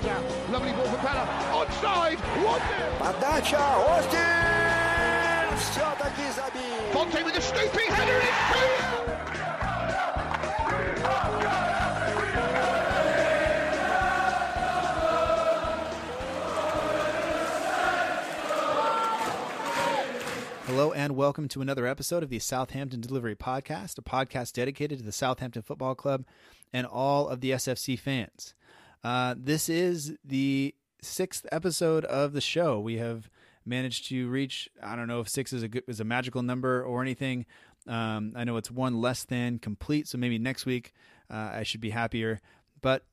out. Lovely ball for Pella. Onside. 1 Подача. Остин! Все-таки забил. Fonte with a stooping header. It's through. Hello and welcome to another episode of the Southampton Delivery Podcast, a podcast dedicated to the Southampton Football Club and all of the SFC fans. Uh, this is the sixth episode of the show. We have managed to reach. I don't know if six is a good, is a magical number or anything. Um, I know it's one less than complete, so maybe next week uh, I should be happier. But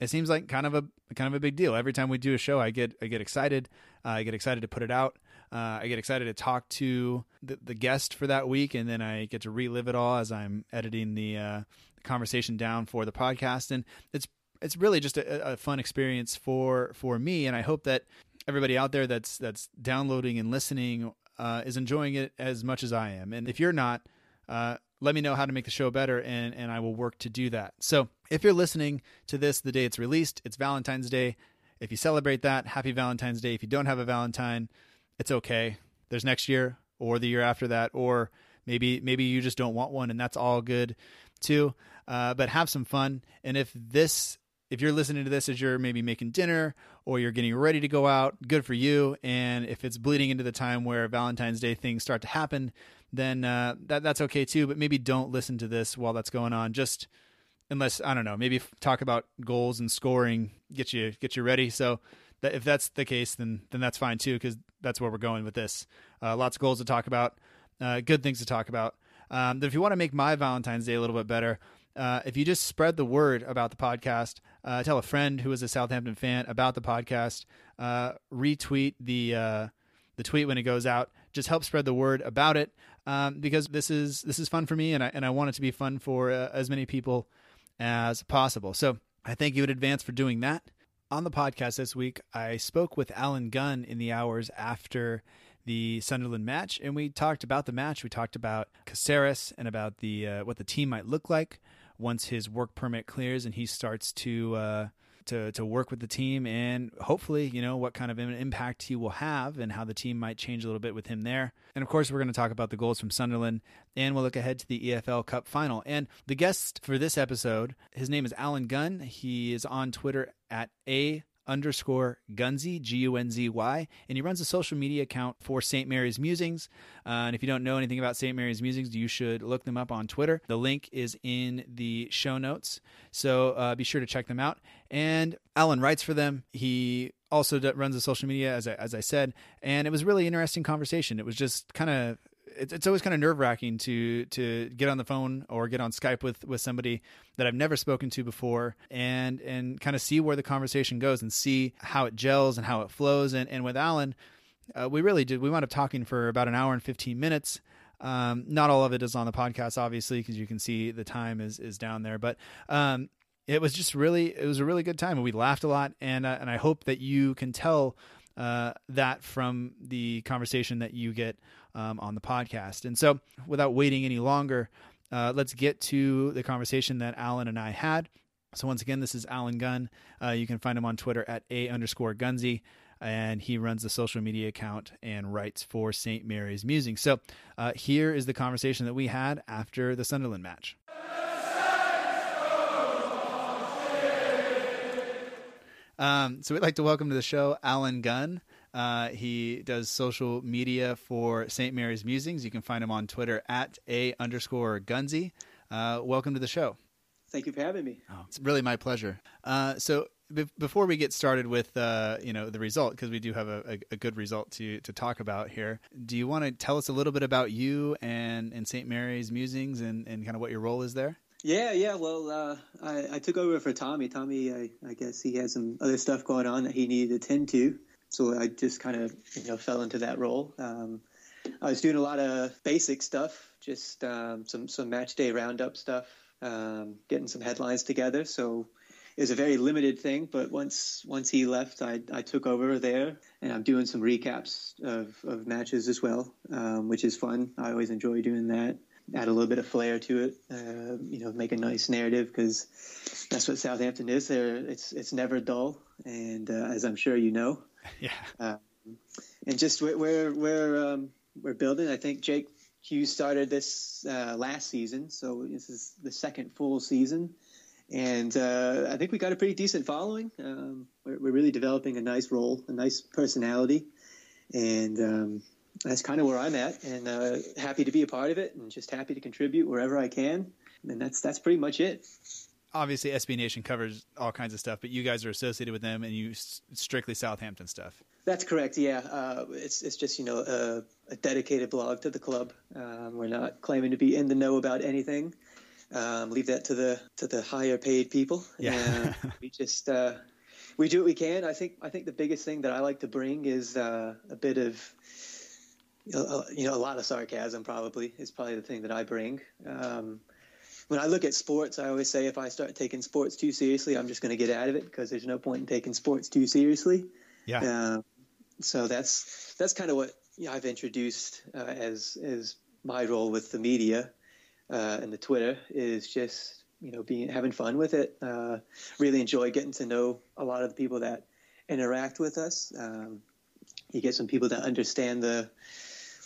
it seems like kind of a kind of a big deal. Every time we do a show, I get I get excited. Uh, I get excited to put it out. Uh, I get excited to talk to the, the guest for that week, and then I get to relive it all as I'm editing the, uh, the conversation down for the podcast. And it's it's really just a, a fun experience for for me, and I hope that everybody out there that's that's downloading and listening uh, is enjoying it as much as I am. And if you're not, uh, let me know how to make the show better, and and I will work to do that. So if you're listening to this the day it's released, it's Valentine's Day. If you celebrate that, happy Valentine's Day. If you don't have a Valentine, it's okay. There's next year or the year after that, or maybe maybe you just don't want one, and that's all good too. Uh, but have some fun. And if this if you're listening to this as you're maybe making dinner or you're getting ready to go out, good for you. And if it's bleeding into the time where Valentine's Day things start to happen, then uh, that that's okay too. But maybe don't listen to this while that's going on. Just unless I don't know, maybe talk about goals and scoring, get you get you ready. So that if that's the case, then then that's fine too, because that's where we're going with this. Uh, lots of goals to talk about, uh, good things to talk about. Um, if you want to make my Valentine's Day a little bit better, uh, if you just spread the word about the podcast, uh, tell a friend who is a Southampton fan about the podcast, uh, retweet the uh, the tweet when it goes out. Just help spread the word about it um, because this is this is fun for me, and I and I want it to be fun for uh, as many people as possible. So I thank you in advance for doing that. On the podcast this week, I spoke with Alan Gunn in the hours after the Sunderland match, and we talked about the match. We talked about Caceres and about the uh, what the team might look like once his work permit clears and he starts to uh, to to work with the team, and hopefully, you know, what kind of impact he will have and how the team might change a little bit with him there. And of course, we're going to talk about the goals from Sunderland, and we'll look ahead to the EFL Cup final. And the guest for this episode, his name is Alan Gunn. He is on Twitter at a underscore Gunzy, G U N Z Y, and he runs a social media account for St. Mary's Musings. Uh, and if you don't know anything about St. Mary's Musings, you should look them up on Twitter. The link is in the show notes, so uh, be sure to check them out. And Alan writes for them. He also runs a social media, as I, as I said, and it was really interesting conversation. It was just kind of it's, it's always kind of nerve wracking to to get on the phone or get on Skype with with somebody that I've never spoken to before and and kind of see where the conversation goes and see how it gels and how it flows. And and with Alan, uh, we really did. We wound up talking for about an hour and fifteen minutes. Um, not all of it is on the podcast, obviously, because you can see the time is is down there. But um, it was just really it was a really good time, and we laughed a lot. And uh, and I hope that you can tell uh, that from the conversation that you get um, on the podcast. And so, without waiting any longer, uh, let's get to the conversation that Alan and I had. So, once again, this is Alan Gunn. Uh, you can find him on Twitter at a underscore Gunzy, and he runs the social media account and writes for St. Mary's Musing. So, uh, here is the conversation that we had after the Sunderland match. Um, so we'd like to welcome to the show Alan Gunn. Uh, he does social media for St. Mary's Musings. You can find him on Twitter at a underscore Gunzy. Uh, welcome to the show. Thank you for having me. Oh, it's really my pleasure. Uh, so be- before we get started with uh, you know the result, because we do have a, a, a, good result to to talk about here, do you want to tell us a little bit about you and and St. Mary's Musings and and kind of what your role is there? Yeah, yeah. Well, uh, I, I, took over for Tommy. Tommy, I, I, guess he had some other stuff going on that he needed to tend to, so I just kind of you know fell into that role. Um, I was doing a lot of basic stuff, just um, some some match day roundup stuff, um, getting some headlines together. So it was a very limited thing. But once once he left, I, I took over there, and I'm doing some recaps of, of matches as well, um, which is fun. I always enjoy doing that add a little bit of flair to it. Uh, you know, make a nice narrative because that's what Southampton is. There, it's it's never dull, and uh, as I'm sure you know, yeah. Uh, and just where where we're we're, um, we're building. I think Jake Hughes started this uh, last season, so this is the second full season. And uh, I think we got a pretty decent following. Um, we're, we're, really developing a nice role, a nice personality, and um, that's kind of where I'm at. And uh, happy to be a part of it, and just happy to contribute wherever I can. And that's that's pretty much it. Obviously, SB Nation covers all kinds of stuff, but you guys are associated with them, and you strictly Southampton stuff. That's correct. Yeah, uh, it's it's just you know a, a, dedicated blog to the club. Um, we're not claiming to be in the know about anything. Um, leave that to the to the higher paid people. Yeah. Uh, we just uh, we do what we can. I think I think the biggest thing that I like to bring is uh, a bit of you know a lot of sarcasm. Probably is probably the thing that I bring. Um, when I look at sports, I always say if I start taking sports too seriously, I'm just going to get out of it because there's no point in taking sports too seriously. Yeah. Uh, so that's that's kind of what you know, I've introduced uh, as as my role with the media uh, and the Twitter is just you know being having fun with it. Uh, really enjoy getting to know a lot of the people that interact with us. Um, you get some people that understand the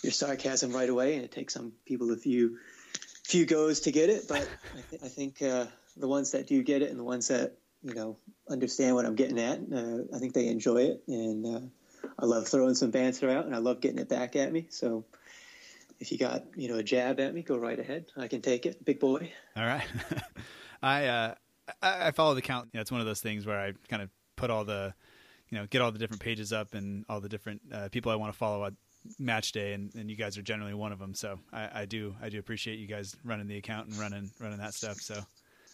your sarcasm right away, and it takes some people a few few goes to get it. But I, th- I think uh, the ones that do get it and the ones that you know understand what I'm getting at, uh, I think they enjoy it, and uh, I love throwing some banter out, and I love getting it back at me. So if you got you know a jab at me, go right ahead. I can take it, big boy. All right. I uh, I follow the count. You know, it's one of those things where I kind of put all the you know get all the different pages up and all the different uh, people I want to follow match day, and, and you guys are generally one of them. So I, I do I do appreciate you guys running the account and running running that stuff. So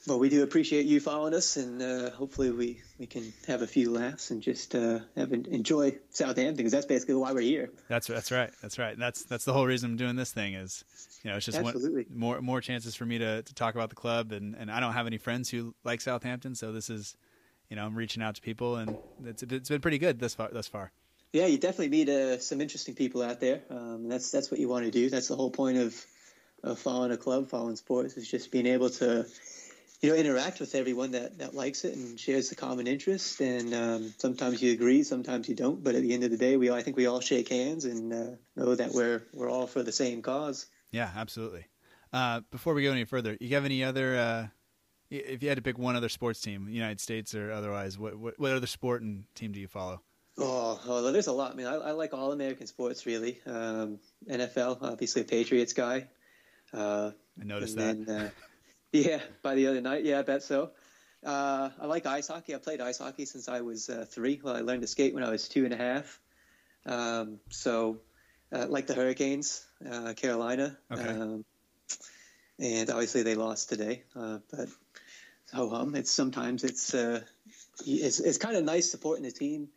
well, we do appreciate you following us, and uh, hopefully we, we can have a few laughs and just uh, have an, enjoy Southampton because that's basically why we're here. That's that's right. That's right. And that's that's the whole reason I'm doing this thing is you know it's just one, more more chances for me to, to talk about the club, and, and I don't have any friends who like Southampton, so this is you know I'm reaching out to people, and it's it's been pretty good this far thus far. Yeah, you definitely meet uh, some interesting people out there. Um, that's that's what you want to do. That's the whole point of, of following a club, following sports, is just being able to you know, interact with everyone that, that likes it and shares the common interest. And um, sometimes you agree, sometimes you don't. But at the end of the day, we all, I think we all shake hands and uh, know that we're we're all for the same cause. Yeah, absolutely. Uh, before we go any further, you have any other? Uh, if you had to pick one other sports team, United States or otherwise, what what, what other sport and team do you follow? Oh, oh there's a lot. I mean, I, I like all American sports really. Um, NFL, obviously a Patriots guy. Uh, I noticed that. Then, uh, Yeah, by the other night. Yeah, I bet so. Uh, I like ice hockey. I played ice hockey since I was uh, three. Well, I learned to skate when I was two and a half. Um, so, uh, like the Hurricanes, uh, Carolina. Okay. Um, and obviously they lost today, uh, but ho hum. It's sometimes it's uh, it's, it's kind of nice supporting a team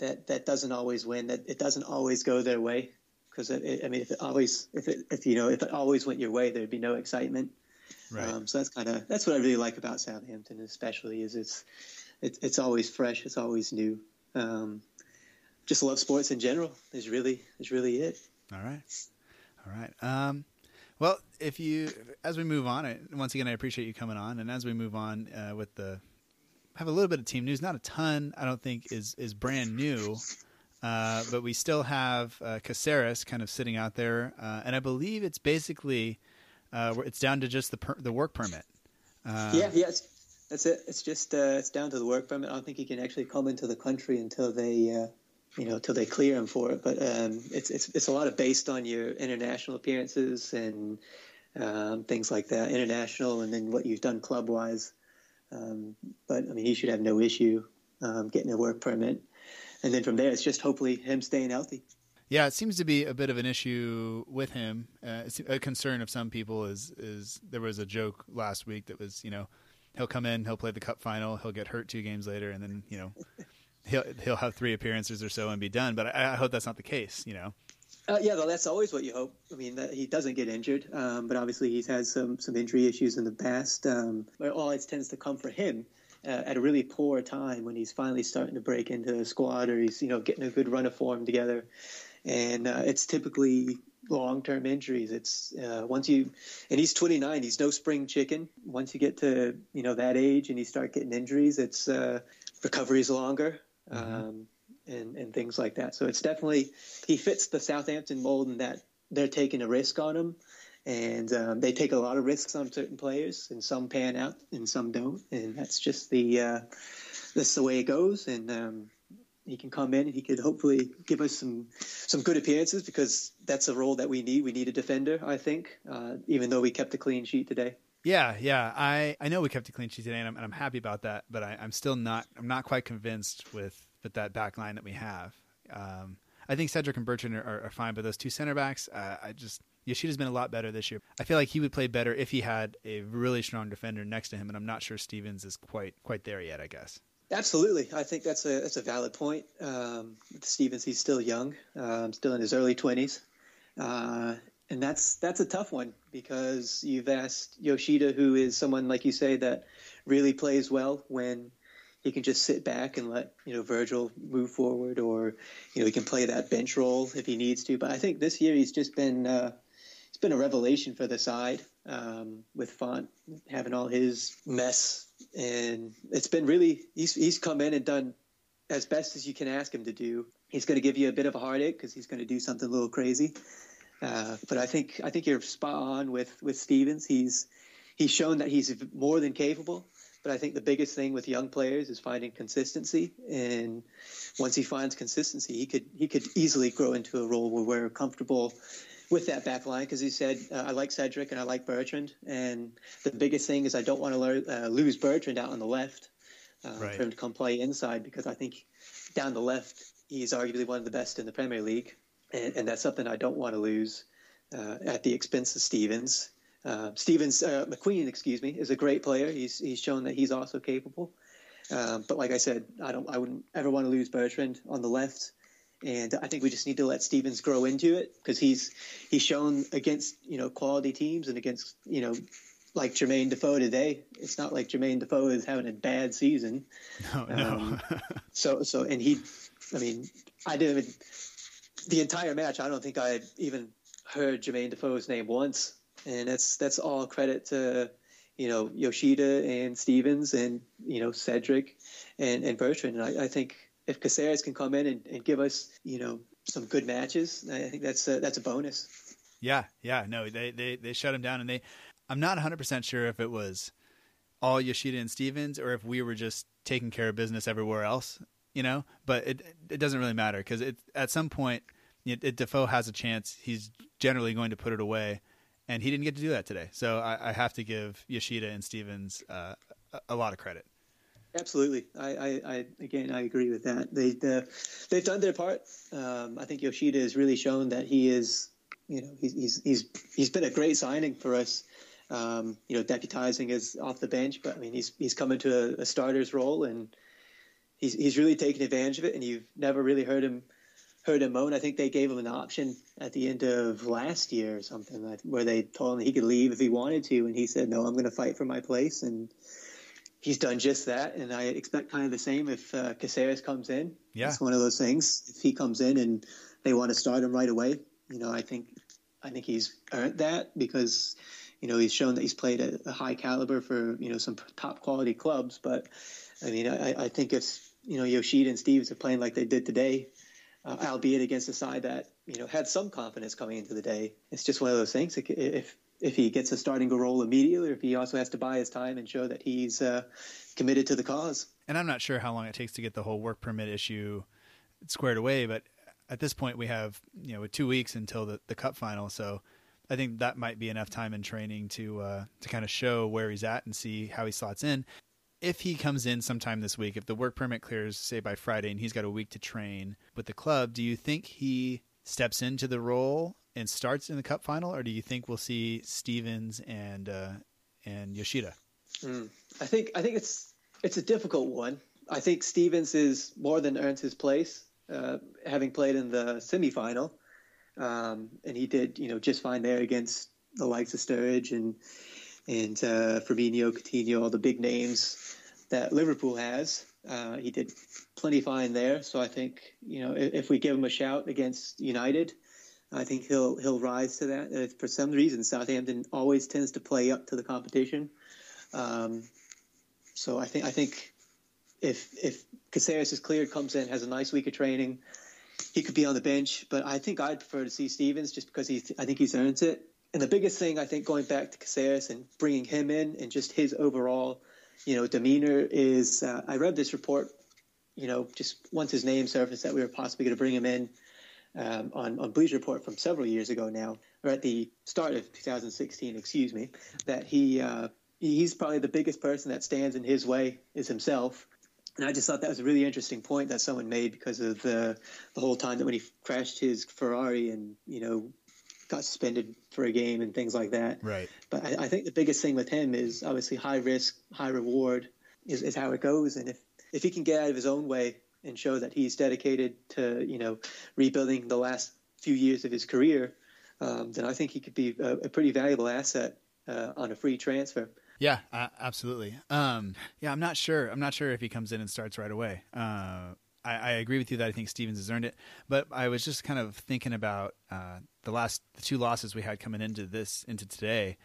that that doesn't always win. That it doesn't always go their way. Because I mean, if it always if it if you know if it always went your way, there'd be no excitement. Right. Um, so that's kind of that's what I really like about Southampton, especially is it's it's, it's always fresh, it's always new. Um, just love sports in general. Is really is really it. All right, all right. Um, well, if you as we move on, once again, I appreciate you coming on, and as we move on uh, with the have a little bit of team news, not a ton. I don't think is is brand new. Uh, but we still have uh, Caceres kind of sitting out there, uh, and I believe it's basically uh, it's down to just the per- the work permit. Uh, yeah, yes, that's it. It's just uh, it's down to the work permit. I don't think he can actually come into the country until they, you know, until they clear him for it. But um, it's it's it's a lot of based on your international appearances and um, things like that, international, and then what you've done club wise. Um, but I mean, he should have no issue um, getting a work permit, and then from there, it's just hopefully him staying healthy. Yeah, it seems to be a bit of an issue with him. Uh, a concern of some people is is there was a joke last week that was you know he'll come in, he'll play the cup final, he'll get hurt two games later, and then you know he'll he'll have three appearances or so and be done. But I, I hope that's not the case. You know. Uh, yeah, well, that's always what you hope. I mean, that he doesn't get injured, um, but obviously he's had some some injury issues in the past. Um, but all it tends to come for him uh, at a really poor time when he's finally starting to break into the squad or he's you know getting a good run of form together and uh, it's typically long term injuries. It's uh, once you and he's 29. He's no spring chicken. Once you get to you know that age and you start getting injuries, it's uh, recovery is longer. Mm-hmm. Um, and, and things like that. So it's definitely he fits the Southampton mold in that they're taking a risk on him, and um, they take a lot of risks on certain players, and some pan out and some don't, and that's just the uh, that's the way it goes. And um, he can come in and he could hopefully give us some some good appearances because that's a role that we need. We need a defender, I think, uh, even though we kept a clean sheet today. Yeah, yeah. I, I know we kept a clean sheet today, and I'm, and I'm happy about that. But I, am still not I'm not quite convinced with with that back line that we have. Um, I think Cedric and Bertrand are, are, fine, but those two center backs, uh, I just Yoshida's been a lot better this year. I feel like he would play better if he had a really strong defender next to him, and I'm not sure Stephens is quite quite there yet. I guess. Absolutely, I think that's a that's a valid point. Um, Stephens, he's still young, um, still in his early twenties, uh, and that's that's a tough one because you've asked Yoshida, who is someone like you say that really plays well when he can just sit back and let you know Virgil move forward, or you know he can play that bench role if he needs to. But I think this year he's just been uh, he's been a revelation for the side um, with Font having all his mess and it's been really he's he's come in and done as best as you can ask him to do. He's going to give you a bit of a heartache because he's going to do something a little crazy. Uh, but I think I think you're spot on with with Stephens. He's he's shown that he's more than capable. But I think the biggest thing with young players is finding consistency. And once he finds consistency, he could he could easily grow into a role where we're comfortable with that back line because he said uh, I like Cedric and I like Bertrand, and the biggest thing is I don't want to uh, lose Bertrand out on the left uh, right. for him to come play inside because I think down the left he's arguably one of the best in the Premier League, and, and that's something I don't want to lose uh, at the expense of Stephens. Uh, Stephens uh, McQueen, excuse me, is a great player. He's he's shown that he's also capable. Um, but like I said, I don't I wouldn't ever want to lose Bertrand on the left and I think we just need to let Stephens grow into it because he's he's shown against you know quality teams and against you know like Jermaine Defoe today. It's not like Jermaine Defoe is having a bad season. No, no. Um, so so and he, I mean, I didn't even the entire match. I don't think I even heard Jermaine Defoe's name once, and that's that's all credit to you know Yoshida and Stephens and you know Cedric and and Bertrand. And I, I think if Caceres can come in and, and, give us, you know, some good matches, I think that's a, that's a bonus. Yeah, yeah, no, they they they shut him down, and they. I'm not 100 percent sure if it was all Yoshida and Stephens or if we were just taking care of business everywhere else, you know. But it it doesn't really matter because it at some point, it, it, Defoe has a chance. He's generally going to put it away, and he didn't get to do that today. So I, I have to give Yoshida and Stephens uh, a, lot of credit. Absolutely, I, I, I, again I agree with that. They uh, they've done their part. Um, I think Yoshida has really shown that he is, you know, he's he's he's, he's been a great signing for us. Um, you know, deputizing as off the bench, but I mean he's he's come into a, a starter's role and he's he's really taken advantage of it. And you've never really heard him heard him moan. I think they gave him an option at the end of last year or something where they told him he could leave if he wanted to, and he said, "No, I'm going to fight for my place." And he's done just that, and I expect kind of the same if uh, Caceres comes in. Yeah, it's one of those things. If he comes in and they want to start him right away, you know, I think I think he's earned that because you know he's shown that he's played at a high caliber for you know some top quality clubs. But I mean, I, I think if you know Yoshida and Stephens are playing like they did today, uh, albeit against a side that you know had some confidence coming into the day, it's just one of those things. If if he gets a starting role immediately, or if he also has to buy his time and show that he's uh, committed to the cause. And I'm not sure how long it takes to get the whole work permit issue squared away, but at this point we have you know two weeks until the, the cup final, so I think that might be enough time in training to uh, to kind of show where he's at and see how he slots in. If he comes in sometime this week, if the work permit clears, say by Friday, and he's got a week to train with the club, do you think he steps into the role and starts in the Cup final, or do you think we'll see Stephens and uh, and Yoshida? Mm. I think I think it's it's a difficult one. I think Stephens is more than earns his place, uh, having played in the semifinal, um, and he did you know just fine there against the likes of Sturridge and and uh, Firmino, Coutinho, all the big names that Liverpool has. Uh, he did plenty fine there. So I think you know if, if, we give him a shout against United, I think he'll he'll rise to that. Uh, for some reason, Southampton always tends to play up to the competition. Um, so I think I think if if Caceres is cleared, comes in, has a nice week of training, he could be on the bench. But I think I'd prefer to see Stephens just because he I think he's earned it. And the biggest thing I think going back to Caceres and bringing him in and just his overall, you know, demeanor is uh, I read this report, you know, just once his name surfaced that we were possibly going to bring him in um, on on Bleacher Report from several years ago now, or at the start of 2016, excuse me, that he. Uh, he's probably the biggest person that stands in his way is himself. And I just thought that was a really interesting point that someone made because of the the whole time that when he crashed his Ferrari and you know got suspended for a game and things like that. Right. But I, I think the biggest thing with him is obviously high risk, high reward is, is how it goes. And if if he can get out of his own way and show that he's dedicated to you know rebuilding the last few years of his career, um, then I think he could be a, a pretty valuable asset uh, on a free transfer. Yeah, uh, absolutely. Um, yeah, I'm not sure. I'm not sure if he comes in and starts right away. Uh, I, I, agree with you that I think Stephens has earned it, but I was just kind of thinking about uh, the last the two losses we had coming into this into today,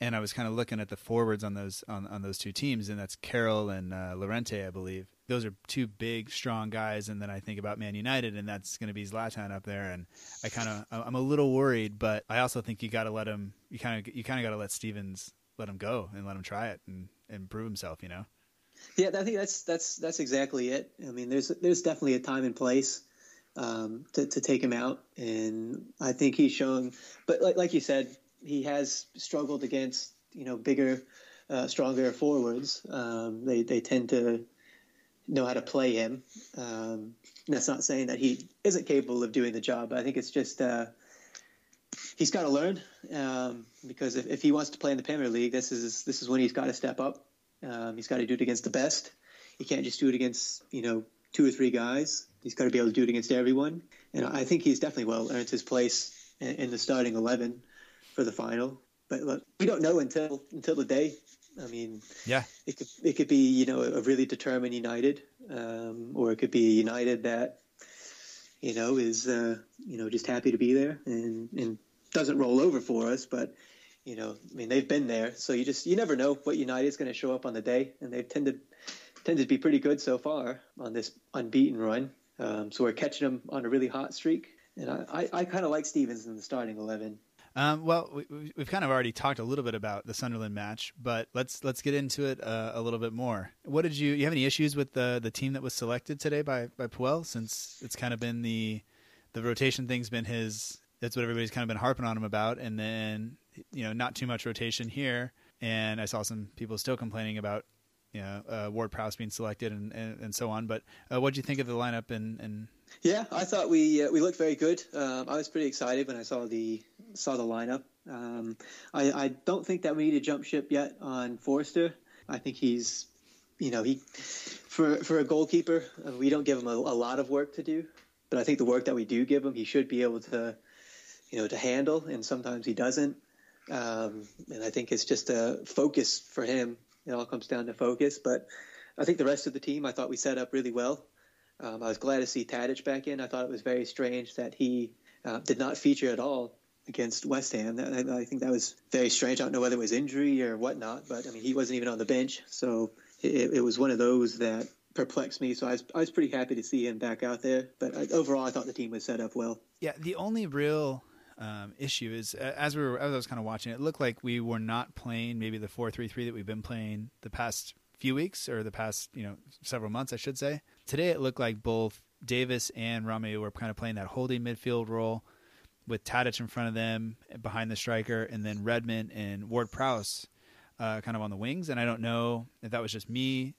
and I was kind of looking at the forwards on those on, on those two teams, and that's Carroll and uh, Llorente, I believe. Those are two big, strong guys, and then I think about Man United, and that's going to be Zlatan up there, and I kind of I'm a little worried, but I also think you got to let him. You kind of you kind of got to let Stephens let him go and let him try it and, and prove himself, you know? Yeah, I think that's that's that's exactly it. I mean, there's there's definitely a time and place um, to to take him out, and I think he's shown. But like like you said, he has struggled against you know bigger, uh, stronger forwards. Um, they they tend to know how to play him. Um, that's not saying that he isn't capable of doing the job. I think it's just uh, he's got to learn um, because if, if, he wants to play in the Premier League, this is this is when he's got to step up. Um, he's got to do it against the best. He can't just do it against you know two or three guys. He's got to be able to do it against everyone. And I think he's definitely well earned his place in, in the starting eleven for the final. But look, we don't know until until the day. I mean, yeah, it could it could be you know a really determined United, um, or it could be a United that you know is uh, you know just happy to be there and and doesn't roll over for us, but you know, I mean, they've been there, so you just you never know what United is going to show up on the day, and they've tended tended to be pretty good so far on this unbeaten run. Um, so we're catching them on a really hot streak, and I, I, I kind of like Stephens in the starting eleven. Um, well, we, have kind of already talked a little bit about the Sunderland match, but let's let's get into it uh, a little bit more. What did you you have any issues with the the team that was selected today by by Puel? Since it's kind of been the the rotation thing's been his that's what everybody's kind of been harping on him about. And then, you know, not too much rotation here. And I saw some people still complaining about, you know, uh, Ward Prowse being selected and, and, and so on. But uh, what do you think of the lineup? And, and yeah, I thought we uh, we looked very good. Um, I was pretty excited when I saw the saw the lineup. Um, I, I don't think that we need to jump ship yet on Forster. I think he's, you know, he for for a goalkeeper, uh, we don't give him a, a lot of work to do. But I think the work that we do give him, he should be able to you know, to handle, and sometimes he doesn't. Um, and I think it's just a focus for him. It all comes down to focus. But I think the rest of the team, I thought we set up really well. Um, I was glad to see Tadic back in. I thought it was very strange that he uh, did not feature at all against West Ham. I, I, think that was very strange. I don't know whether it was injury or whatnot, but I mean, he wasn't even on the bench. So it, it was one of those that perplexed me. So I was, I was pretty happy to see him back out there. But I, overall, I thought the team was set up well. Yeah, the only real um, issue is as we were as I was kind of watching it, it looked like we were not playing maybe the four three three that we've been playing the past few weeks or the past you know several months I should say. Today it looked like both Davis and Romeu were kind of playing that holding midfield role with Tadic in front of them behind the striker, and then Redmond and Ward Prowse uh, kind of on the wings. And I don't know if that was just me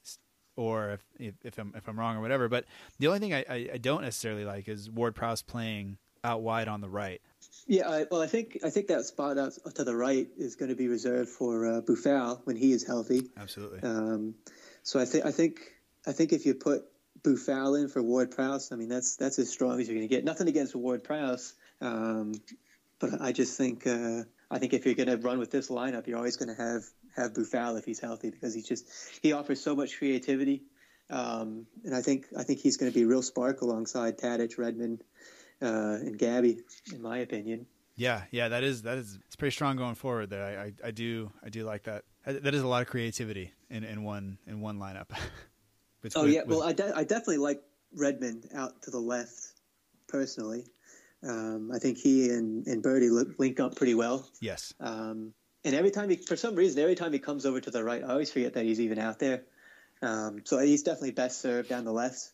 or if if, if I'm if I'm wrong or whatever. But the only thing I, I, I don't necessarily like is Ward Prowse playing out wide on the right. Yeah, I, well, I think I think that spot out to the right is going to be reserved for uh, when he is healthy. Absolutely. Um, so I think I think I think if you put Boufal in for Ward Prowse, I mean that's that's as strong as you're going to get. Nothing against Ward Prowse, um, but I just think uh, I think if you're going to run with this lineup, you're always going to have have Boufal if he's healthy because he's just he offers so much creativity Um, and I think I think he's going to be a real spark alongside Tadic, Redmond, uh, and Gabby, in my opinion. Yeah, yeah, that is that is it's pretty strong going forward. There, I, I, I do I do like that. That is a lot of creativity in, in one in one lineup. with, oh yeah, with, well I, de- I definitely like Redmond out to the left personally. Um, I think he and, and Birdie link up pretty well. Yes. Um, and every time he, for some reason, every time he comes over to the right, I always forget that he's even out there. Um, so he's definitely best served down the left.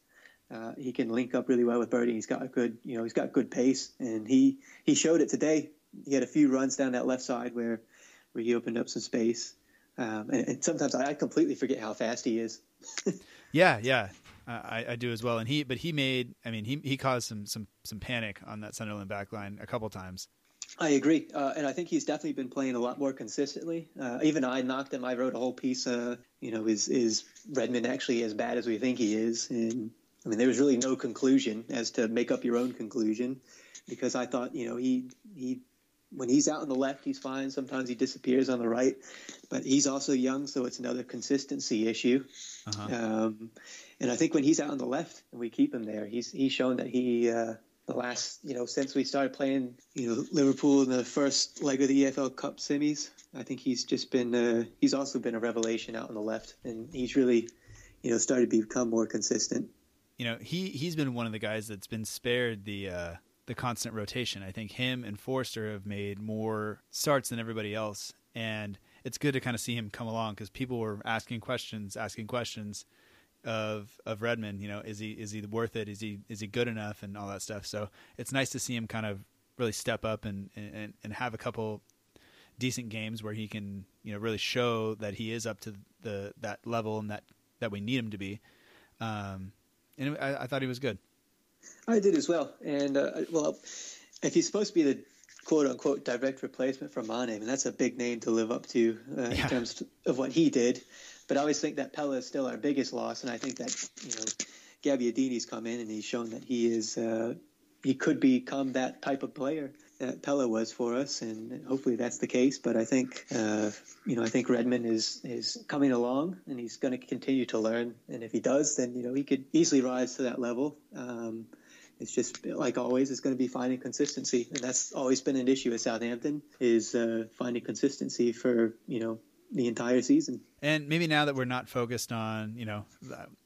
Uh, he can link up really well with Birdie. He's got a good, you know, he's got good pace, and he he showed it today. He had a few runs down that left side where where he opened up some space. Um, and, and, sometimes I completely forget how fast he is. yeah, yeah, I, I do as well. And he, but he made, I mean, he he caused some some some panic on that Sunderland back line a couple times. I agree, uh, and I think he's definitely been playing a lot more consistently. Uh, even I knocked him. I wrote a whole piece. Uh, you know, is is Redmond actually as bad as we think he is? And I mean, there was really no conclusion as to make up your own conclusion, because I thought, you know, he he when he's out on the left, he's fine. Sometimes he disappears on the right, but he's also young, so it's another consistency issue. Uh-huh. Um, and I think when he's out on the left and we keep him there, he's he's shown that he uh, the last you know since we started playing you know Liverpool in the first leg of the EFL Cup semis, I think he's just been uh, he's also been a revelation out on the left, and he's really you know started to become more consistent. You know he he's been one of the guys that's been spared the. Uh the constant rotation. I think him and Forster have made more starts than everybody else, and it's good to kind of see him come along because people were asking questions, asking questions of of Redmond. You know, is he is he worth it? Is he is he good enough and all that stuff. So it's nice to see him kind of really step up and and, and have a couple decent games where he can you know really show that he is up to the that level and that that we need him to be. Um, and I, I thought he was good. I did as well. And uh, well, if he's supposed to be the quote unquote direct replacement for Mane, I mean that's a big name to live up to uh, yeah. in terms of what he did. But I always think that Pellè is still our biggest loss, and I think that you know Gabbiadini's come in and he's shown that he is uh, he could become that type of player that Pellè was for us, and hopefully that's the case. But I think uh, you know I think Redmond is is coming along, and he's going to continue to learn. And if he does, then you know he could easily rise to that level. Um, it's just like always, it's going to be finding consistency, and that's always been an issue at Southampton is uh, finding consistency for you know the entire season. And maybe now that we're not focused on, you know,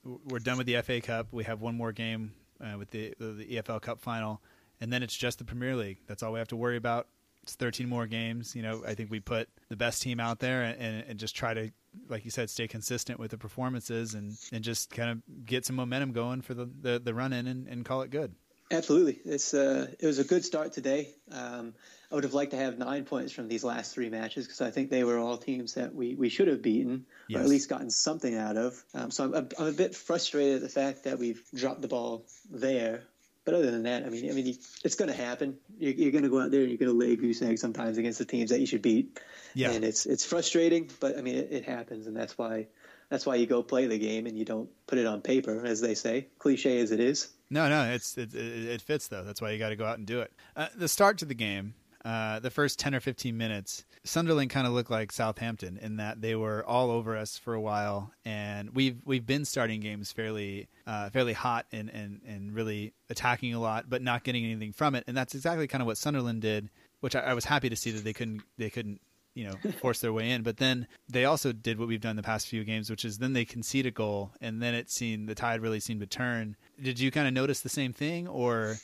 we're done with the FA Cup. We have one more game uh, with the the EFL Cup final and then it's just the Premier League. That's all we have to worry about. It's 13 more games. You know, I think we put the best team out there and, and just try to, like you said, stay consistent with the performances and, and just kind of get some momentum going for the, the, the run in and, and call it good. Absolutely, it's uh, it was a good start today. Um, I would have liked to have nine points from these last three matches because I think they were all teams that we, we should have beaten yes. or at least gotten something out of. Um, so I'm, I'm a bit frustrated at the fact that we've dropped the ball there but other than that, I mean, I mean, it's going to happen. You're, you're going to go out there and you're going to lay goose egg sometimes against the teams that you should beat. Yeah. And it's it's frustrating, but I mean, it, it, happens, and that's why that's why you go play the game and you don't put it on paper, as they say, cliche as it is. No, no, it's it, it fits though. That's why you got to go out and do it. Uh, the start to the game, uh, the first 10 or 15 minutes, Sunderland kind of looked like Southampton in that they were all over us for a while, and we've we've been starting games fairly uh, fairly hot and, and and really attacking a lot, but not getting anything from it, and that's exactly kind of what Sunderland did, which I, I was happy to see that they couldn't they couldn't you know force their way in. But then they also did what we've done the past few games, which is then they concede a goal, and then it seemed the tide really seemed to turn. Did you kind of notice the same thing, or?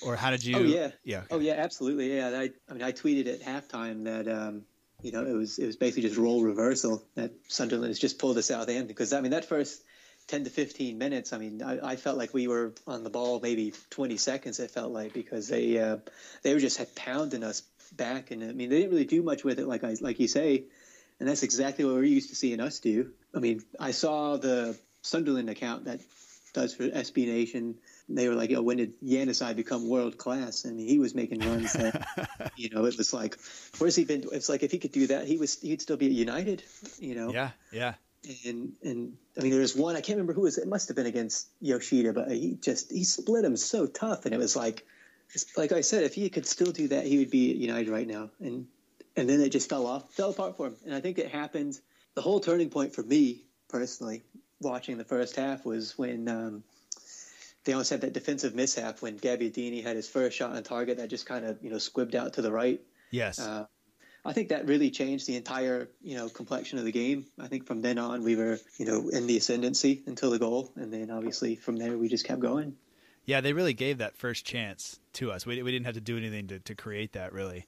Or how did you? Oh yeah, yeah. Okay. Oh yeah, absolutely. Yeah, I, I mean, I tweeted at halftime that um, you know it was it was basically just role reversal that Sunderland has just pulled us out of the end because I mean that first. 10 to 15 minutes. I mean, I, I, felt like we were on the ball maybe 20 seconds. It felt like because they uh, they were just pounding us back, and I mean they didn't really do much with it, like I like you say, and that's exactly what we're used to seeing us do. I mean, I saw the Sunderland account that does for SB Nation they were like, "Yo, when did Januzaj become world class?" And he was making runs that, you know, it was like, where's he been? It's like if he could do that, he was he'd still be at United, you know. Yeah, yeah. And and I mean, there was one I can't remember who it was. It must have been against Yoshida, but he just he split him so tough, and it was like, like I said, if he could still do that, he would be at United right now. And and then it just fell off, fell apart for him. And I think it happened. The whole turning point for me personally watching the first half was when um, they almost had that defensive mishap when Gabbiadini had his first shot on target that just kind of you know squibbed out to the right. Yes. Uh, I think that really changed the entire, you know, complexion of the game. I think from then on we were, you know, in the ascendancy until the goal, and then obviously from there we just kept going. Yeah, they really gave that first chance to us. We, we didn't have to do anything to, to create that, really.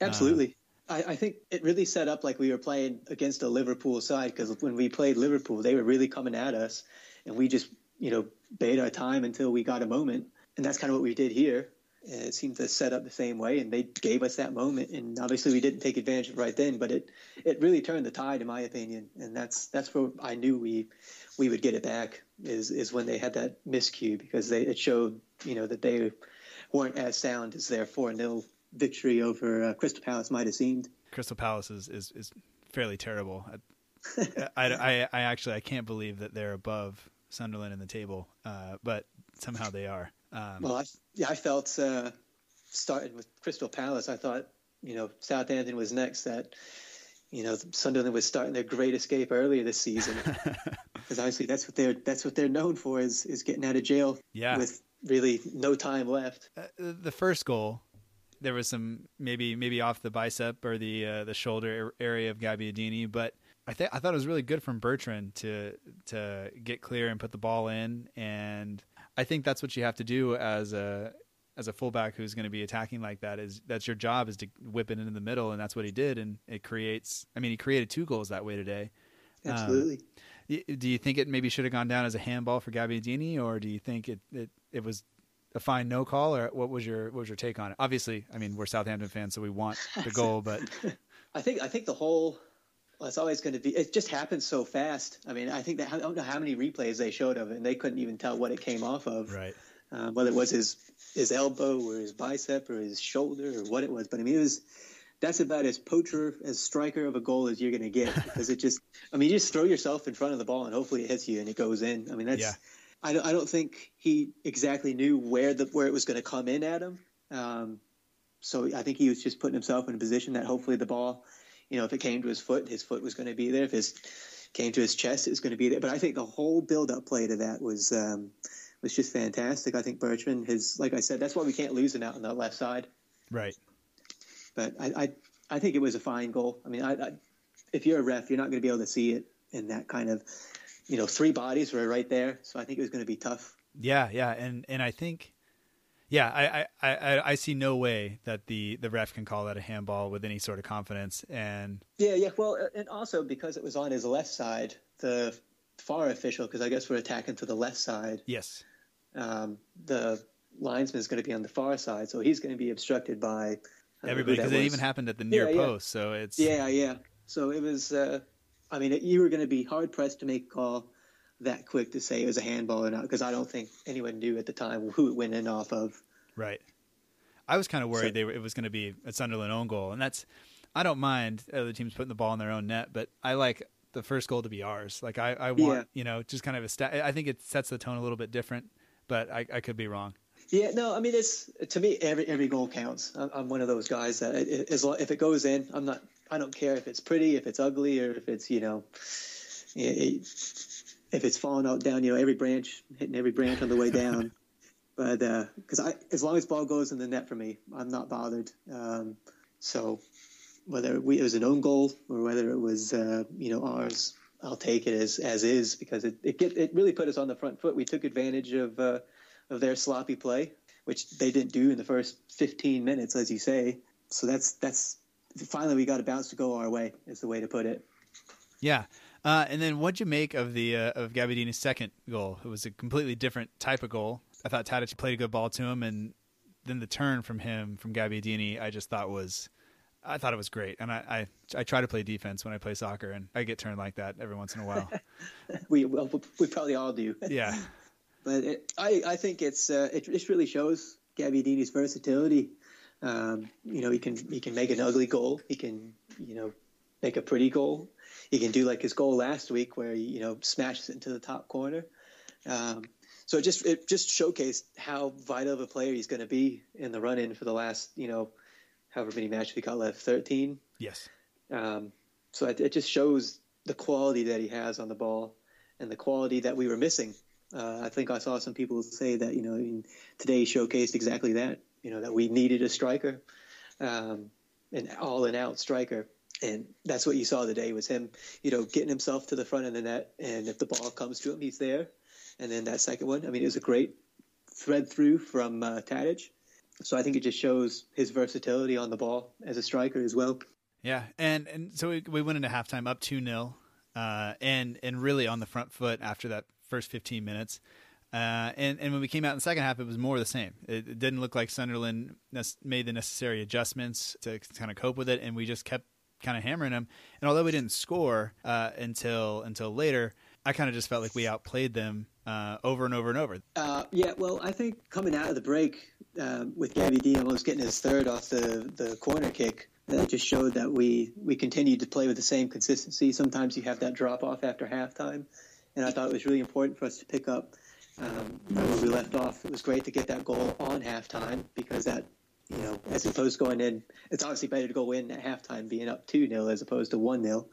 Absolutely. Uh, I, I, think it really set up like we were playing against a Liverpool side because when we played Liverpool, they were really coming at us, and we just, you know, our time until we got a moment. And that's kind of what we did here it seemed to set up the same way, and they gave us that moment. And obviously, we didn't take advantage of right then, but it it really turned the tide, in my opinion. And that's that's where I knew we we would get it back is is when they had that miscue because they it showed you know that they weren't as sound as their four 0 victory over uh, Crystal Palace might have seemed. Crystal Palace is is, is fairly terrible. I, I, I actually I can't believe that they're above Sunderland in the table, uh, but somehow they are. Um, well, I, yeah, I felt uh, starting with Crystal Palace. I thought you know Southampton was next. That you know Sunderland was starting their great escape earlier this season because obviously that's what they're that's what they're known for is is getting out of jail. Yeah. with really no time left. Uh, the first goal. There was some maybe maybe off the bicep or the uh, the shoulder area of Gabbiadini, but I think I thought it was really good from Bertrand to to get clear and put the ball in and I think that's what you have to do as a as a fullback who's going to be attacking like that is that's your job is to whip it into the middle and that's what he did and it creates I mean he created two goals that way today. Absolutely. Um, do you think it maybe should have gone down as a handball for Gabbiadini or do you think it, it, it was a fine no call or what was your what was your take on it? Obviously, I mean we're Southampton fans so we want the goal but I think I think the whole well, it's always going to be. It just happens so fast. I mean, I think that I don't know how many replays they showed of it, and they couldn't even tell what it came off of. Right. Uh, whether it was his his elbow or his bicep or his shoulder or what it was, but I mean, it was. That's about as poacher as striker of a goal as you're going to get because it just. I mean, you just throw yourself in front of the ball and hopefully it hits you and it goes in. I mean, that's. Yeah. I don't, I don't think he exactly knew where the where it was going to come in at him. Um, so I think he was just putting himself in a position that hopefully the ball you know, if it came to his foot, his foot was going to be there. If his came to his chest, it was going to be there. But I think the whole build-up play to that was um, was just fantastic. I think Bertrand, his like I said, that's why we can't lose him out on the left side. Right. But I I, I think it was a fine goal. I mean, I, I, if you're a ref, you're not going to be able to see it in that kind of, you know, three bodies were right there. So I think it was going to be tough. Yeah, yeah, and and I think yeah, I, I, I, I, see no way that the, the ref can call that a handball with any sort of confidence. And yeah, yeah. Well, and also because it was on his left side, the far official, because I guess we're attacking to the left side. Yes. Um, the linesman is going to be on the far side, so he's going to be obstructed by everybody. Because it even happened at the near yeah, post, yeah. so it's yeah, yeah. So it was. Uh, I mean, you were going to be hard pressed to make a call that quick to say it was a handball or not because I don't think anyone knew at the time who it went in off of. Right. I was kind of worried so, they were, it was going to be a Sunderland own goal, and that's I don't mind other teams putting the ball in their own net, but I like the first goal to be ours. Like I, I want yeah. you know just kind of a stat. I think it sets the tone a little bit different, but I, I could be wrong. Yeah, no, I mean it's to me every every goal counts. I'm, I'm one of those guys that it, as if it goes in, I'm not. I don't care if it's pretty, if it's ugly, or if it's you know, it, if it's falling out down, you know, every branch hitting every branch on the way down. but because uh, I, as long as ball goes in the net for me, I'm not bothered. Um, so whether we, it was an own goal or whether it was uh, you know ours, I'll take it as as is because it it, get, it really put us on the front foot. We took advantage of uh, of their sloppy play, which they didn't do in the first 15 minutes, as you say. So that's that's finally we got a bounce to go our way is the way to put it. Yeah. Uh, and then what'd you make of the uh, of Gabbiadini's second goal? It was a completely different type of goal. I thought Tadic played a good ball to him, and then the turn from him from Gabbiadini, I just thought was, I thought it was great. And I, I, I try to play defense when I play soccer, and I get turned like that every once in a while. we well, we probably all do. Yeah, but it, I I think it's uh, it just really shows Gabbiadini's versatility. Um, you know, he can he can make an ugly goal. He can you know make a pretty goal. He can do like his goal last week where he you know smashes it into the top corner. Um, so it just it just showcased how vital of a player he's going to be in the run in for the last you know however many matches we got left 13 yes um, so it, it, just shows the quality that he has on the ball and the quality that we were missing. Uh, I think I saw some people say that you know in, today showcased exactly that. You know that we needed a striker, um, an all and out striker, and that's what you saw today was him. You know, getting himself to the front of the net, and if the ball comes to him, he's there. And then that second one, I mean, it was a great thread through from uh, Tadic. So I think it just shows his versatility on the ball as a striker as well. Yeah, and and so we, we went into halftime up two 0 uh, and and really on the front foot after that first fifteen minutes. Uh, and and when we came out in the second half, it was more the same. It, it didn't look like Sunderland made the necessary adjustments to kind of cope with it, and we just kept kind of hammering them. And although we didn't score uh, until until later, I kind of just felt like we outplayed them uh, over and over and over. Uh, yeah, well, I think coming out of the break uh, with Gabbiadini almost getting his third off the, the corner kick, that just showed that we, we continued to play with the same consistency. Sometimes you have that drop off after halftime, and I thought it was really important for us to pick up um, where we left off. It was great to get that goal on halftime because that, you know, as opposed to going in, it's obviously better to go in at halftime being up 2 0 as opposed to 1 0.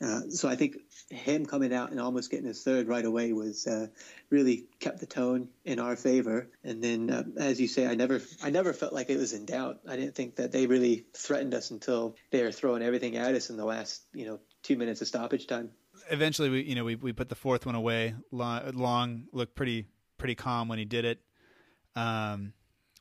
Uh, so I think him coming out and almost getting his third right away was uh, really kept the tone in our favor. And then, uh, as you say, I never, I never felt like it was in doubt. I didn't think that they really threatened us until they were throwing everything at us in the last, you know, two minutes of stoppage time. Eventually, we, you know, we we put the fourth one away. Long, long looked pretty pretty calm when he did it. Um,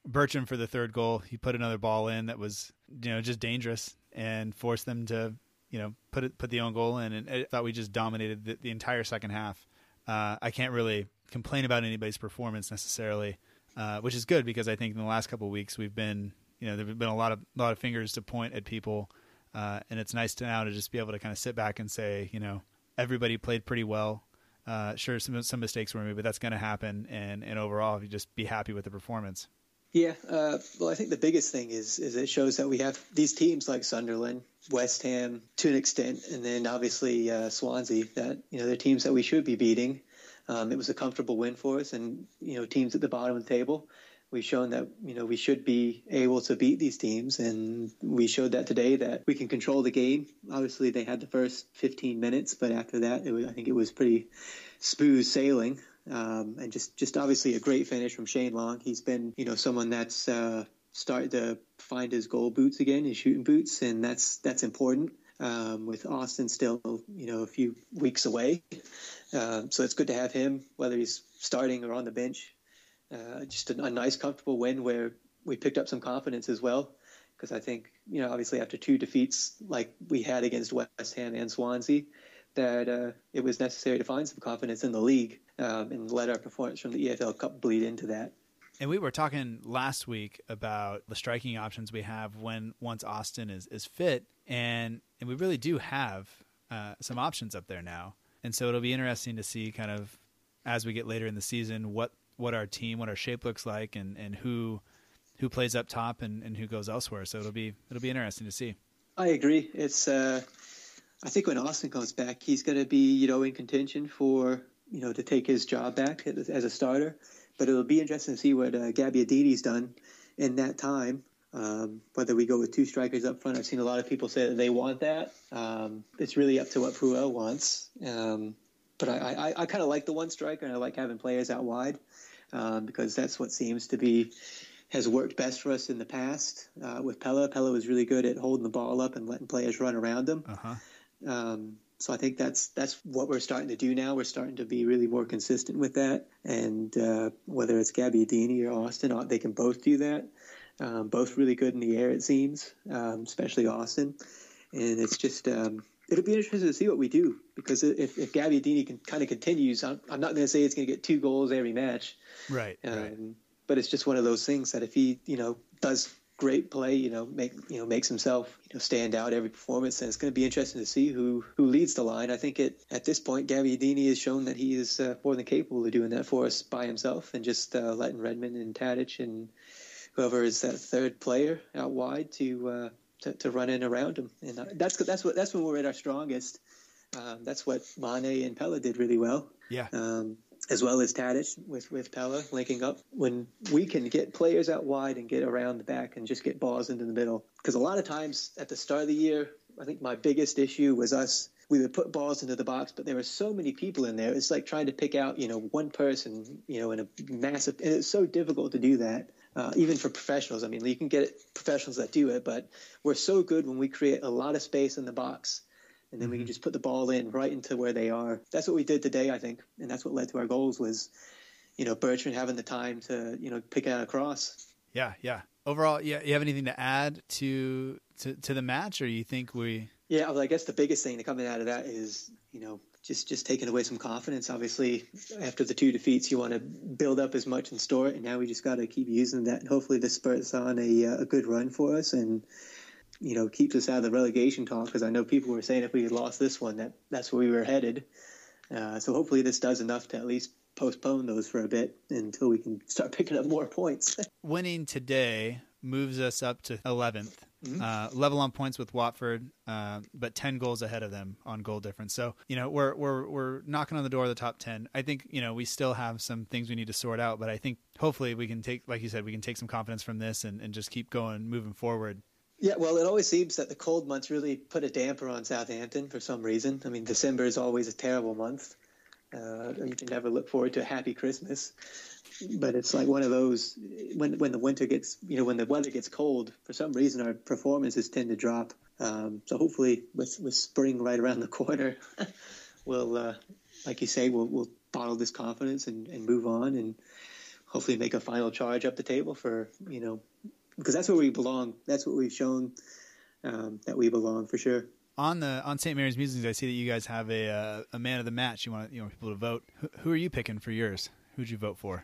Bertrand for the third goal, he put another ball in that was, you know, just dangerous and forced them to you know, put it, put the own goal in, and I thought we just dominated the, the entire second half. Uh, I can't really complain about anybody's performance necessarily, uh, which is good because I think in the last couple of weeks we've been, you know, there've been a lot of lot of fingers to point at people, uh, and it's nice to now to just be able to kind of sit back and say, you know, everybody played pretty well. Uh, sure, some some mistakes were made, but that's going to happen, and and overall, you just be happy with the performance. Yeah, uh, well, I think the biggest thing is is it shows that we have these teams like Sunderland, West Ham to an extent, and then obviously uh, Swansea. That you know they're teams that we should be beating. Um, it was a comfortable win for us, and you know teams at the bottom of the table. We've shown that you know we should be able to beat these teams, and we showed that today that we can control the game. Obviously, they had the first 15 minutes, but after that, was, I think it was pretty smooth sailing. Um, and just, just obviously a great finish from Shane Long. He's been, you know, someone that's uh, started to find his goal boots again, his shooting boots, and that's that's important. Um, with Austin still, you know, a few weeks away, um, so it's good to have him, whether he's starting or on the bench. Uh, just a, a nice, comfortable win where we picked up some confidence as well. Because I think, you know, obviously after two defeats like we had against West Ham and Swansea, that uh, it was necessary to find some confidence in the league um, and let our performance from the EFL Cup bleed into that. And we were talking last week about the striking options we have when once Austin is, is fit, and and we really do have uh, some options up there now. And so it'll be interesting to see kind of as we get later in the season what what our team, what our shape looks like, and, and who who plays up top and, and who goes elsewhere. So it'll be it'll be interesting to see. I agree. It's uh, I think when Austin comes back, he's going to be you know in contention for you know, to take his job back as a starter. But it'll be interesting to see what uh, Gabbiadini's done in that time. Um, whether we go with two strikers up front, I've seen a lot of people say that they want that. Um, it's really up to what Puel wants. Um, but I, I, I kind of like the one striker, and I like having players out wide um, because that's what seems to be has worked best for us in the past. Uh, with Pelle, Pelle was really good at holding the ball up and letting players run around him. Uh-huh. Um, so I think that's that's what we're starting to do now. We're starting to be really more consistent with that. And uh, whether it's Gabbiadini or Austin, uh, they can both do that. Um, both really good in the air, it seems, um, especially Austin. And it's just um, it'll be interesting to see what we do because if, if Gabbiadini can kind of continues, I'm, I'm not going to say it's going to get two goals every match, right, right? Um, but it's just one of those things that if he you know does great play, you know, make you know makes himself you know stand out every performance, and it's going to be interesting to see who who leads the line. I think it at this point, Gabbiadini has shown that he is uh, more than capable of doing that for us by himself, and just uh, letting Redmond and Tadic and whoever is that third player out wide to uh, to, to, run in around him, and uh, that's that's what that's when we're at our strongest. Um, that's what Mane and Pelle did really well. Yeah. Um, as well as Tadic with, with Pelle linking up when we can get players out wide and get around the back and just get balls into the middle. Because a lot of times at the start of the year, I think my biggest issue was us we would put balls into the box, but there were so many people in there. It's like trying to pick out, you know, one person, you know, in a massive, and it's so difficult to do that. Uh, even for professionals, I mean, you can get professionals that do it, but we're so good when we create a lot of space in the box, and then mm-hmm. we can just put the ball in right into where they are. That's what we did today, I think, and that's what led to our goals. Was, you know, Bertrand having the time to, you know, pick out a cross. Yeah, yeah. Overall, yeah, you have anything to add to to, to the match, or you think we? Yeah, well, I guess the biggest thing coming out of that is, you know, just just taking away some confidence. Obviously, after the two defeats, you want to build up as much and store it, and now we just got to keep using that. And hopefully, this spurts on a uh, a good run for us, and you know keeps us out of the relegation talk. Because I know people were saying if we had lost this one, that that's where we were headed. Uh, so hopefully, this does enough to at least postpone those for a bit until we can start picking up more points. Winning today moves us up to 11th Mm-hmm. Uh, level on points with Watford, uh, but ten goals ahead of them on goal difference. So you know we're we're we're knocking on the door of the top ten. I think you know we still have some things we need to sort out, but I think hopefully we can take, like you said, we can take some confidence from this and, and just keep going, moving forward. Yeah, well, it always seems that the cold months really put a damper on Southampton for some reason. I mean, December is always a terrible month. Uh, you can never look forward to a happy Christmas but it's like one of those when when the winter gets you know when the weather gets cold for some reason our performances tend to drop um, so hopefully with with spring right around the corner we'll uh, like you say we'll we'll bottle this confidence and, and move on and hopefully make a final charge up the table for you know because that's where we belong that's what we've shown um, that we belong for sure on the on St. Mary's Musings, I see that you guys have a uh, a man of the match. You want you want people to vote. Who, who, are you picking for yours? Who'd you vote for?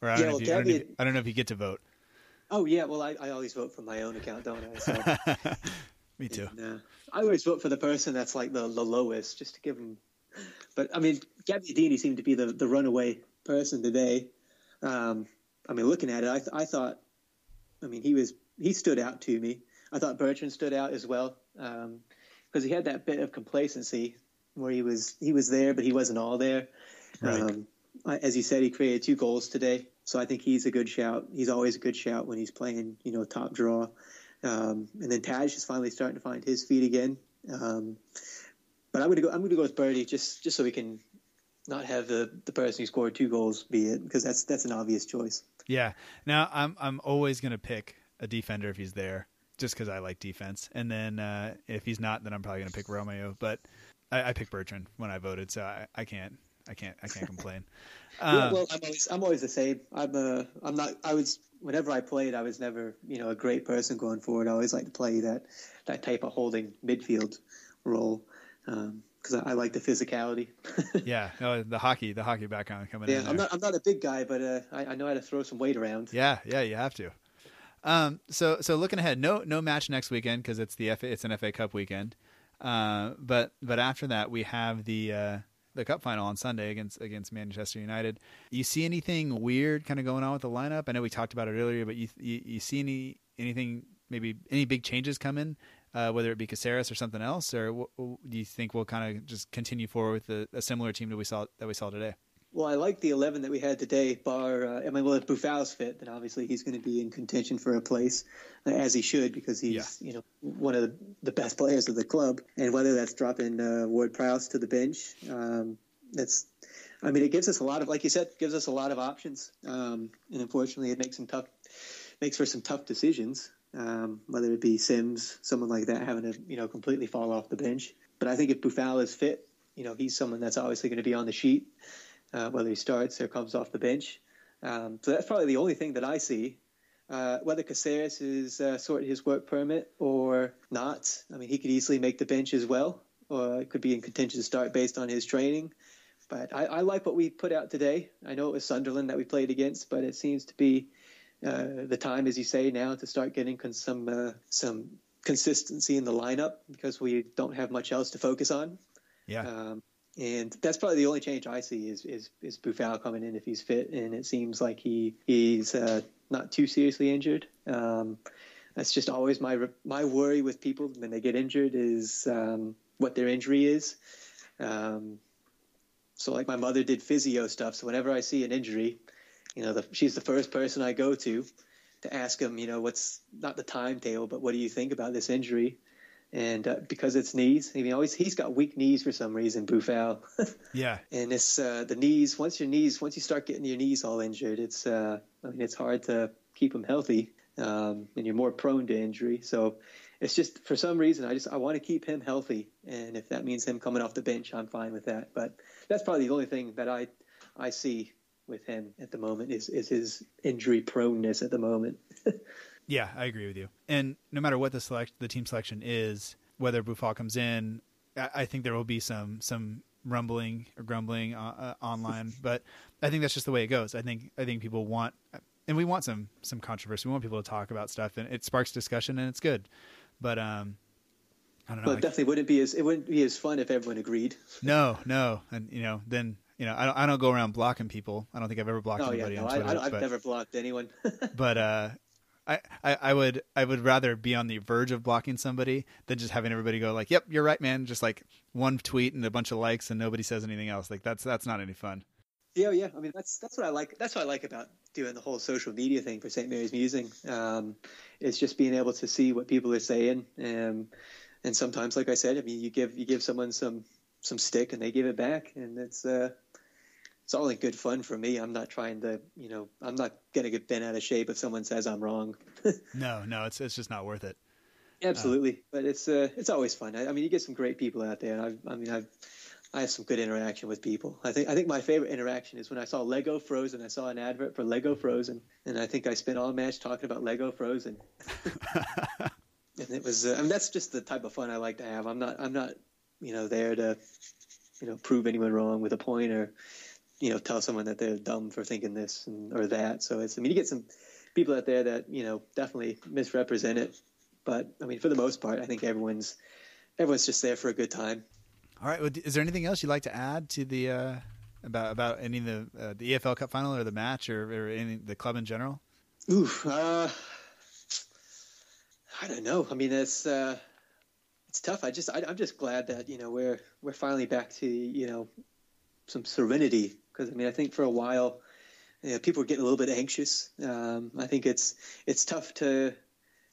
Or I don't, yeah, know, if you, I, don't know if, I don't know if you get to vote. Oh yeah, well I, I always vote for my own account, don't I? So. Me too. And, uh, I always vote for the person that's like the, the lowest, just to give them. But I mean, Gabby Gabbiadini seemed to be the, the runaway person today. Um, I mean, looking at it, I, th- I thought, I mean, he was he stood out to me. I thought Bertrand stood out as well because um, he had that bit of complacency where he was he was there, but he wasn't all there. Right. Um, as you said, he created two goals today. So I think he's a good shout. He's always a good shout when he's playing, you know, top draw. Um, and then Taj is finally starting to find his feet again. Um, but I'm going to go. I'm going to go with Birdie just just so we can not have the the person who scored two goals be it because that's that's an obvious choice. Yeah. Now I'm I'm always going to pick a defender if he's there, just because I like defense. And then uh, if he's not, then I'm probably going to pick Romeu. But I, I picked Bertrand when I voted, so I, I can't I can't I can't complain. Uh, well, I'm always I'm always the same. I'm a I'm not I was whenever I played I was never you know a great person going forward. I always like to play that that type of holding midfield role because I, I, like the physicality. yeah, no, the hockey the hockey background coming yeah, in. Yeah, I'm not I'm not a big guy, but uh, I, I know how to throw some weight around. Yeah, yeah, you have to. Um, so so looking ahead, no no match next weekend because it's the FA, it's an FA Cup weekend. Uh, but but after that we have the uh, the cup final on Sunday against against Manchester United. You see anything weird kind of going on with the lineup? I know we talked about it earlier, but you you, you see any anything maybe any big changes coming, uh, whether it be Caceres or something else, or w- do you think we'll kind of just continue forward with a, a similar team that we saw that we saw today? Well, I like the 11 that we had today, bar, uh, I mean, well, if Boufal's fit, then obviously he's going to be in contention for a place, uh, as he should, because he's, yeah. you know, one of the, the, best players of the club. And whether that's dropping uh, Ward Prowse to the bench, um, that's, I mean, it gives us a lot of, like you said, gives us a lot of options. Um, and unfortunately, it makes some tough, makes for some tough decisions, um, whether it be Sims, someone like that, having to, you know, completely fall off the bench. But I think if Boufal is fit, you know, he's someone that's obviously going to be on the sheet uh, whether he starts or comes off the bench. Um, so that's probably the only thing that I see. Uh, whether Caceres is uh, sorted his work permit or not, I mean, he could easily make the bench as well, or it could be in contention to start based on his training. But I, I like what we put out today. I know it was Sunderland that we played against, but it seems to be uh, the time, as you say, now to start getting con- some uh, some consistency in the lineup because we don't have much else to focus on. Yeah. Um, and that's probably the only change I see is is, is Boufal coming in if he's fit, and it seems like he he's uh, not too seriously injured. Um, that's just always my my worry with people when they get injured is um, what their injury is. Um, so like my mother did physio stuff, so whenever I see an injury, you know, the, she's the first person I go to to ask him, you know, what's not the timetable, but what do you think about this injury? and uh, because it's knees, I mean, always he's got weak knees for some reason, Boufal. yeah, and it's uh, the knees. Once your knees, once you start getting your knees all injured, it's uh, I mean, it's hard to keep them healthy, um, and you're more prone to injury. So it's just for some reason I just I want to keep him healthy, and if that means him coming off the bench, I'm fine with that. But that's probably the only thing that I I see with him at the moment is is his injury proneness at the moment. Yeah, I agree with you. And no matter what the select the team selection is, whether Boufal comes in, I, I think there will be some some rumbling or grumbling uh, uh, online, but I think that's just the way it goes. I think I think people want and we want some some controversy. We want people to talk about stuff and it sparks discussion and it's good. But um I don't know. Well, it definitely wouldn't be as it wouldn't be as fun if everyone agreed. No, no, and you know, then you know, I don't, I don't go around blocking people. I don't think I've ever blocked oh, anybody yeah, no, on Twitter. I, have never blocked anyone. but uh, I, I, I would I would rather be on the verge of blocking somebody than just having everybody go like, "Yep, you're right, man." Just like one tweet and a bunch of likes and nobody says anything else. Like that's that's not any fun. Yeah, yeah. I mean, that's that's what I like. That's what I like about doing the whole social media thing for St. Mary's Musing. Um, it's just being able to see what people are saying, um, and sometimes, like I said, I mean, you give you give someone some some stick and they give it back, and it's uh, it's all in good fun for me. I'm not trying to, you know, I'm not gonna get bent out of shape if someone says I'm wrong. no, no, it's it's just not worth it. Absolutely, uh, but it's uh, it's always fun. I, I, mean, you get some great people out there. I, I mean, I've I have some good interaction with people. I think I think my favorite interaction is when I saw Lego Frozen. I saw an advert for Lego Frozen, and I think I spent all match talking about Lego Frozen. and it was, uh, I mean, that's just the type of fun I like to have. I'm not, I'm not, you know, there to, you know, prove anyone wrong with a point or you know tell someone that they're dumb for thinking this and, or that. So it's I mean you get some people out there that you know definitely misrepresent it, but I mean for the most part I think everyone's everyone's just there for a good time. All right. Well, is there anything else you'd like to add to the uh, about about any of the uh, the EFL Cup final or the match or, or any the club in general? Oof. Uh, I don't know. I mean, it's uh, it's tough. I just I, am just glad that you know we're we're finally back to you know some serenity because I mean I think for a while you know, people were getting a little bit anxious. Um, I think it's it's tough to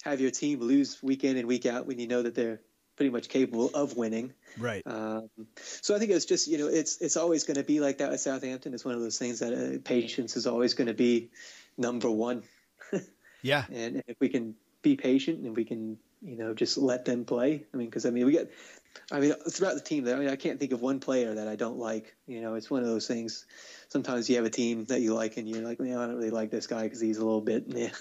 have your team lose week in and week out when you know that they're pretty much capable of winning. Right. Um, so I think it's just you know it's it's always going to be like that at Southampton. It's one of those things that uh, patience is always going to be number one. yeah. And if we can be patient and we can you know just let them play. I mean, because I mean we get I mean, throughout the team, I mean, I can't think of one player that I don't like. You know, it's one of those things. Sometimes you have a team that you like, and you're like, man, I don't really like this guy because he's a little bit, yeah.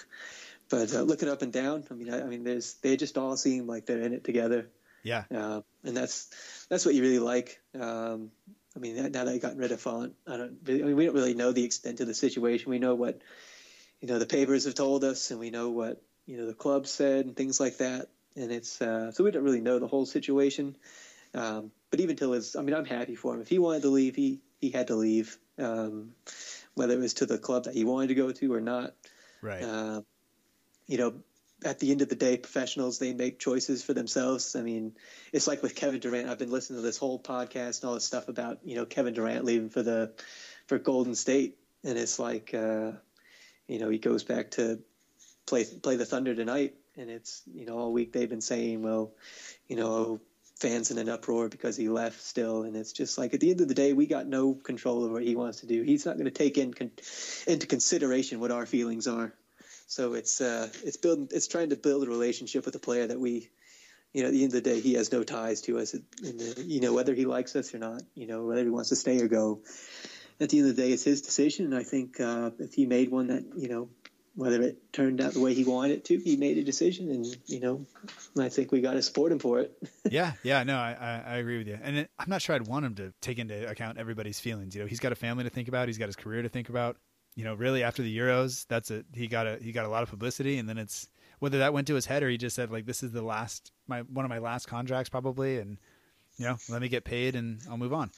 But uh, looking up and down, I mean, I, I, mean, there's they just all seem like they're in it together. Yeah. Uh, and that's that's what you really like. Um, I mean, now that I got rid of Fonte, I don't. I mean, we don't really know the extent of the situation. We know what you know the papers have told us, and we know what you know the club said and things like that and it's uh, so we don't really know the whole situation. Um, but even till his, I mean, I'm happy for him. If he wanted to leave, he he had to leave, um, whether it was to the club that he wanted to go to or not. Right. Uh, you know, at the end of the day, professionals they make choices for themselves. I mean, it's like with Kevin Durant. I've been listening to this whole podcast and all this stuff about you know Kevin Durant leaving for the for Golden State, and it's like uh, you know he goes back to play play the Thunder tonight and it's you know all week they've been saying, well, you know, fans in an uproar because he left still, and it's just like at the end of the day, we got no control over what he wants to do. He's not going to take in con- into consideration what our feelings are. So it's uh, it's building, it's trying to build a relationship with a player that we, you know, at the end of the day, he has no ties to us. And, uh, you know, whether he likes us or not, you know, whether he wants to stay or go. At the end of the day, it's his decision. And I think uh, if he made one that you know whether it turned out the way he wanted it to, he made a decision, and you know, I think we got to support him for it. yeah, yeah, no, I, I, agree with you, and it, I'm not sure I'd want him to take into account everybody's feelings. You know, he's got a family to think about, he's got his career to think about. You know, really after the Euros, that's it. He got a he got a lot of publicity, and then it's whether that went to his head or he just said like, this is the last my one of my last contracts probably, and you know, let me get paid and I'll move on.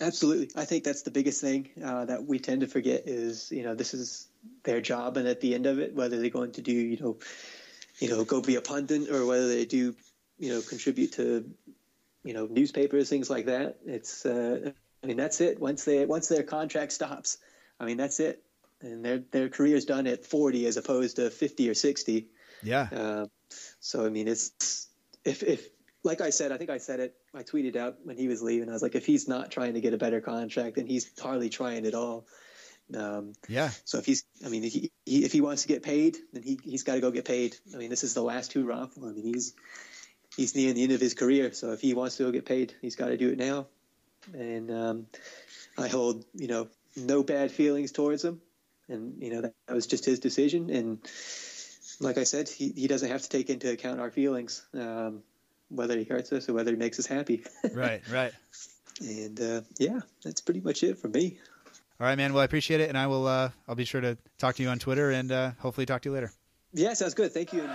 Absolutely, I think that's the biggest thing uh, that we tend to forget is you know this is their job, and at the end of it, whether they're going to do you know, you know, go be a pundit or whether they do you know contribute to you know newspapers, things like that. It's uh, I mean that's it. Once they once their contract stops, I mean that's it, and their their career's done at 40 as opposed to 50 or 60. Yeah. Uh, so I mean it's if if like I said, I think I said it. I tweeted out when he was leaving. I was like, if he's not trying to get a better contract, then he's hardly trying at all. Um, yeah. So if he's, I mean, he, he, if he wants to get paid, then he he's got to go get paid. I mean, this is the last hurrah for him. I mean, he's he's near the end of his career. So if he wants to go get paid, he's got to do it now. And um, I hold, you know, no bad feelings towards him. And you know that, that was just his decision. And like I said, he, he doesn't have to take into account our feelings, um, whether he hurts us or whether he makes us happy. right, right. And uh, yeah, that's pretty much it for me. All right, man. Well, I appreciate it, and I will. Uh, I'll be sure to talk to you on Twitter, and uh, hopefully talk to you later. Yeah, sounds good. Thank you.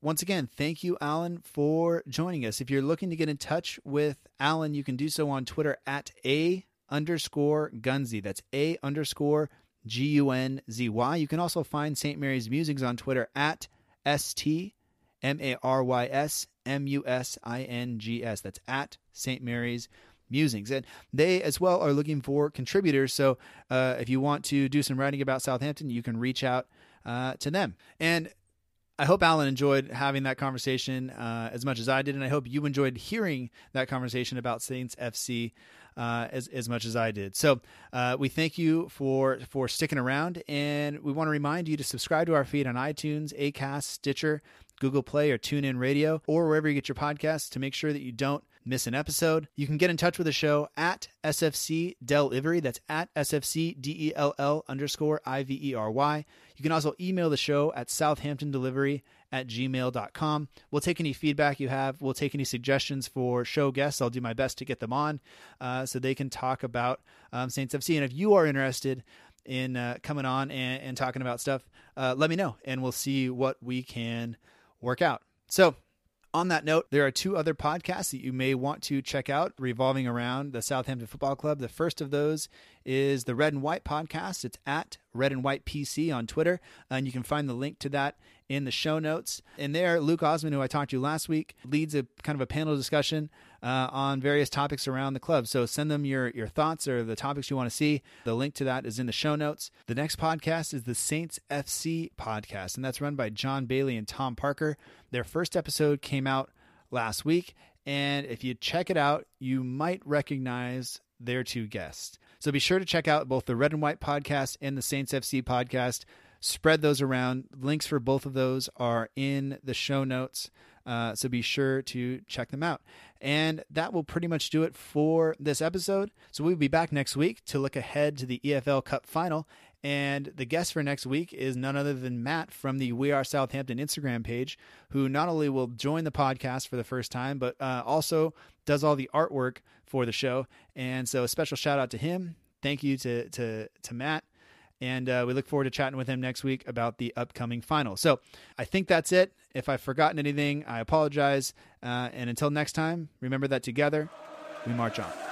Once again, thank you, Alan, for joining us. If you're looking to get in touch with Alan, you can do so on Twitter at a underscore Gunzy. That's a underscore G U N Z Y. You can also find St. Mary's Musings on Twitter at S T M A R Y S M U S I N G S. That's at St. Mary's Musings. And they as well are looking for contributors. So uh, if you want to do some writing about Southampton, you can reach out uh, to them. And I hope Alan enjoyed having that conversation uh, as much as I did, and I hope you enjoyed hearing that conversation about Saints FC uh, as as much as I did. So uh, we thank you for for sticking around, and we want to remind you to subscribe to our feed on iTunes, Acast, Stitcher, Google Play, or TuneIn Radio, or wherever you get your podcasts to make sure that you don't miss an episode. You can get in touch with the show at SFC Delivery. That's at SFC D E L L underscore I V E R Y. You can also email the show at southamptondelivery at gmail.com. We'll take any feedback you have. We'll take any suggestions for show guests. I'll do my best to get them on uh, so they can talk about um, Saints FC. And if you are interested in uh, coming on and, and, talking about stuff, uh, let me know and we'll see what we can work out. So, on that note, there are two other podcasts that you may want to check out revolving around the Southampton Football Club. The first of those is the Red and White podcast. It's at Red and White PC on Twitter, and you can find the link to that in the show notes. And there, Luke Osmond, who I talked to last week, leads a kind of a panel discussion uh, on various topics around the club. So send them your, your thoughts or the topics you want to see. The link to that is in the show notes. The next podcast is the Saints FC podcast, and that's run by John Bailey and Tom Parker. Their first episode came out last week. And if you check it out, you might recognize their two guests. So be sure to check out both the Red and White podcast and the Saints FC podcast. Spread those around. Links for both of those are in the show notes. Uh, so be sure to check them out. And that will pretty much do it for this episode. So we'll be back next week to look ahead to the EFL Cup final. And the guest for next week is none other than Matt from the We Are Southampton Instagram page, who not only will join the podcast for the first time, but uh, also does all the artwork for the show. And so a special shout out to him. Thank you to to to Matt. And uh, we look forward to chatting with him next week about the upcoming final. So I think that's it. If I've forgotten anything, I apologize. Uh, and until next time, remember that together we march on.